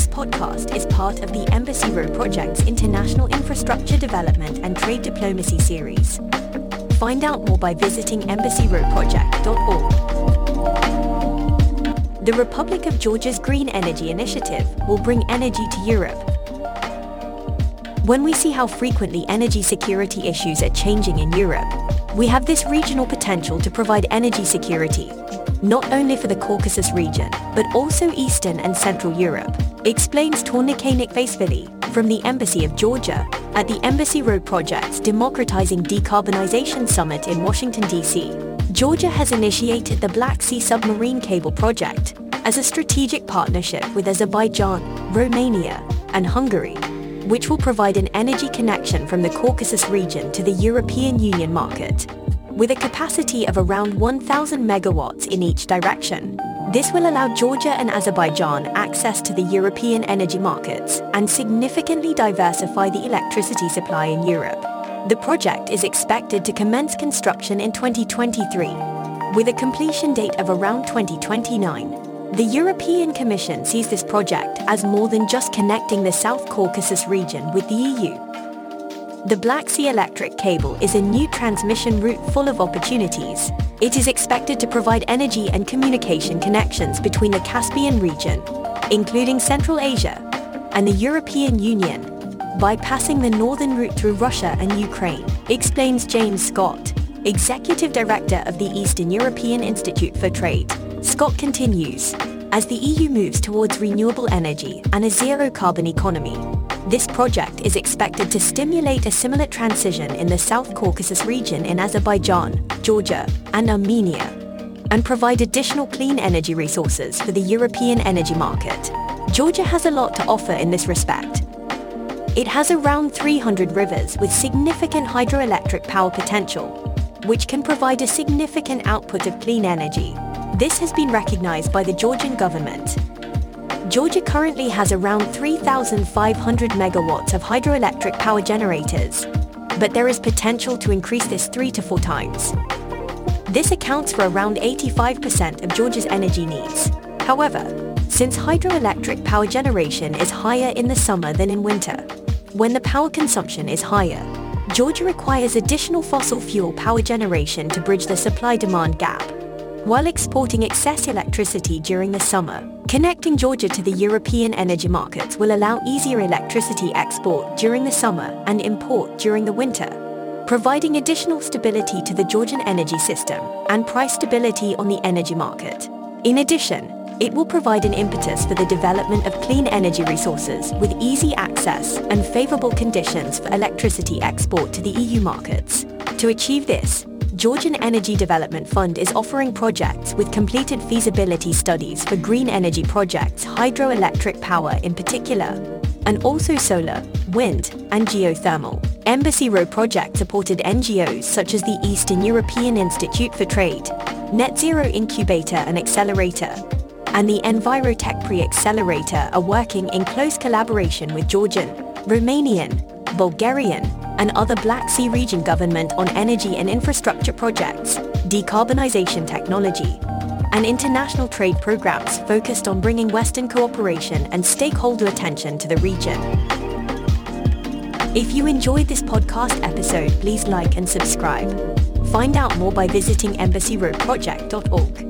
This podcast is part of the Embassy Row Project's International Infrastructure Development and Trade Diplomacy series. Find out more by visiting embassyrowproject.org. The Republic of Georgia's Green Energy Initiative will bring energy to Europe. When we see how frequently energy security issues are changing in Europe, we have this regional potential to provide energy security, not only for the Caucasus region, but also Eastern and Central Europe, explains Tornike Nikvashvili from the Embassy of Georgia at the Embassy Row Project's Democratizing Decarbonization Summit in Washington, D.C. Georgia has initiated the Black Sea Submarine Cable Project as a strategic partnership with Azerbaijan, Romania, and Hungary which will provide an energy connection from the Caucasus region to the European Union market. With a capacity of around 1,000 megawatts in each direction, this will allow Georgia and Azerbaijan access to the European energy markets and significantly diversify the electricity supply in Europe. The project is expected to commence construction in 2023, with a completion date of around 2029. The European Commission sees this project as more than just connecting the South Caucasus region with the EU. The Black Sea Electric Cable is a new transmission route full of opportunities. It is expected to provide energy and communication connections between the Caspian region, including Central Asia, and the European Union, bypassing the northern route through Russia and Ukraine, explains James Scott, Executive Director of the Eastern European Institute for Trade. Scott continues, as the EU moves towards renewable energy and a zero-carbon economy, this project is expected to stimulate a similar transition in the South Caucasus region in Azerbaijan, Georgia, and Armenia, and provide additional clean energy resources for the European energy market. Georgia has a lot to offer in this respect. It has around 300 rivers with significant hydroelectric power potential, which can provide a significant output of clean energy this has been recognized by the Georgian government. Georgia currently has around 3,500 megawatts of hydroelectric power generators, but there is potential to increase this three to four times. This accounts for around 85% of Georgia's energy needs. However, since hydroelectric power generation is higher in the summer than in winter, when the power consumption is higher, Georgia requires additional fossil fuel power generation to bridge the supply-demand gap while exporting excess electricity during the summer. Connecting Georgia to the European energy markets will allow easier electricity export during the summer and import during the winter, providing additional stability to the Georgian energy system and price stability on the energy market. In addition, it will provide an impetus for the development of clean energy resources with easy access and favorable conditions for electricity export to the EU markets. To achieve this, Georgian Energy Development Fund is offering projects with completed feasibility studies for green energy projects, hydroelectric power in particular, and also solar, wind, and geothermal. Embassy Row project supported NGOs such as the Eastern European Institute for Trade, Net Zero Incubator and Accelerator, and the Envirotech Pre-Accelerator are working in close collaboration with Georgian, Romanian, Bulgarian, and other Black Sea region government on energy and infrastructure projects, decarbonization technology, and international trade programs focused on bringing Western cooperation and stakeholder attention to the region. If you enjoyed this podcast episode, please like and subscribe. Find out more by visiting embassyrowproject.org.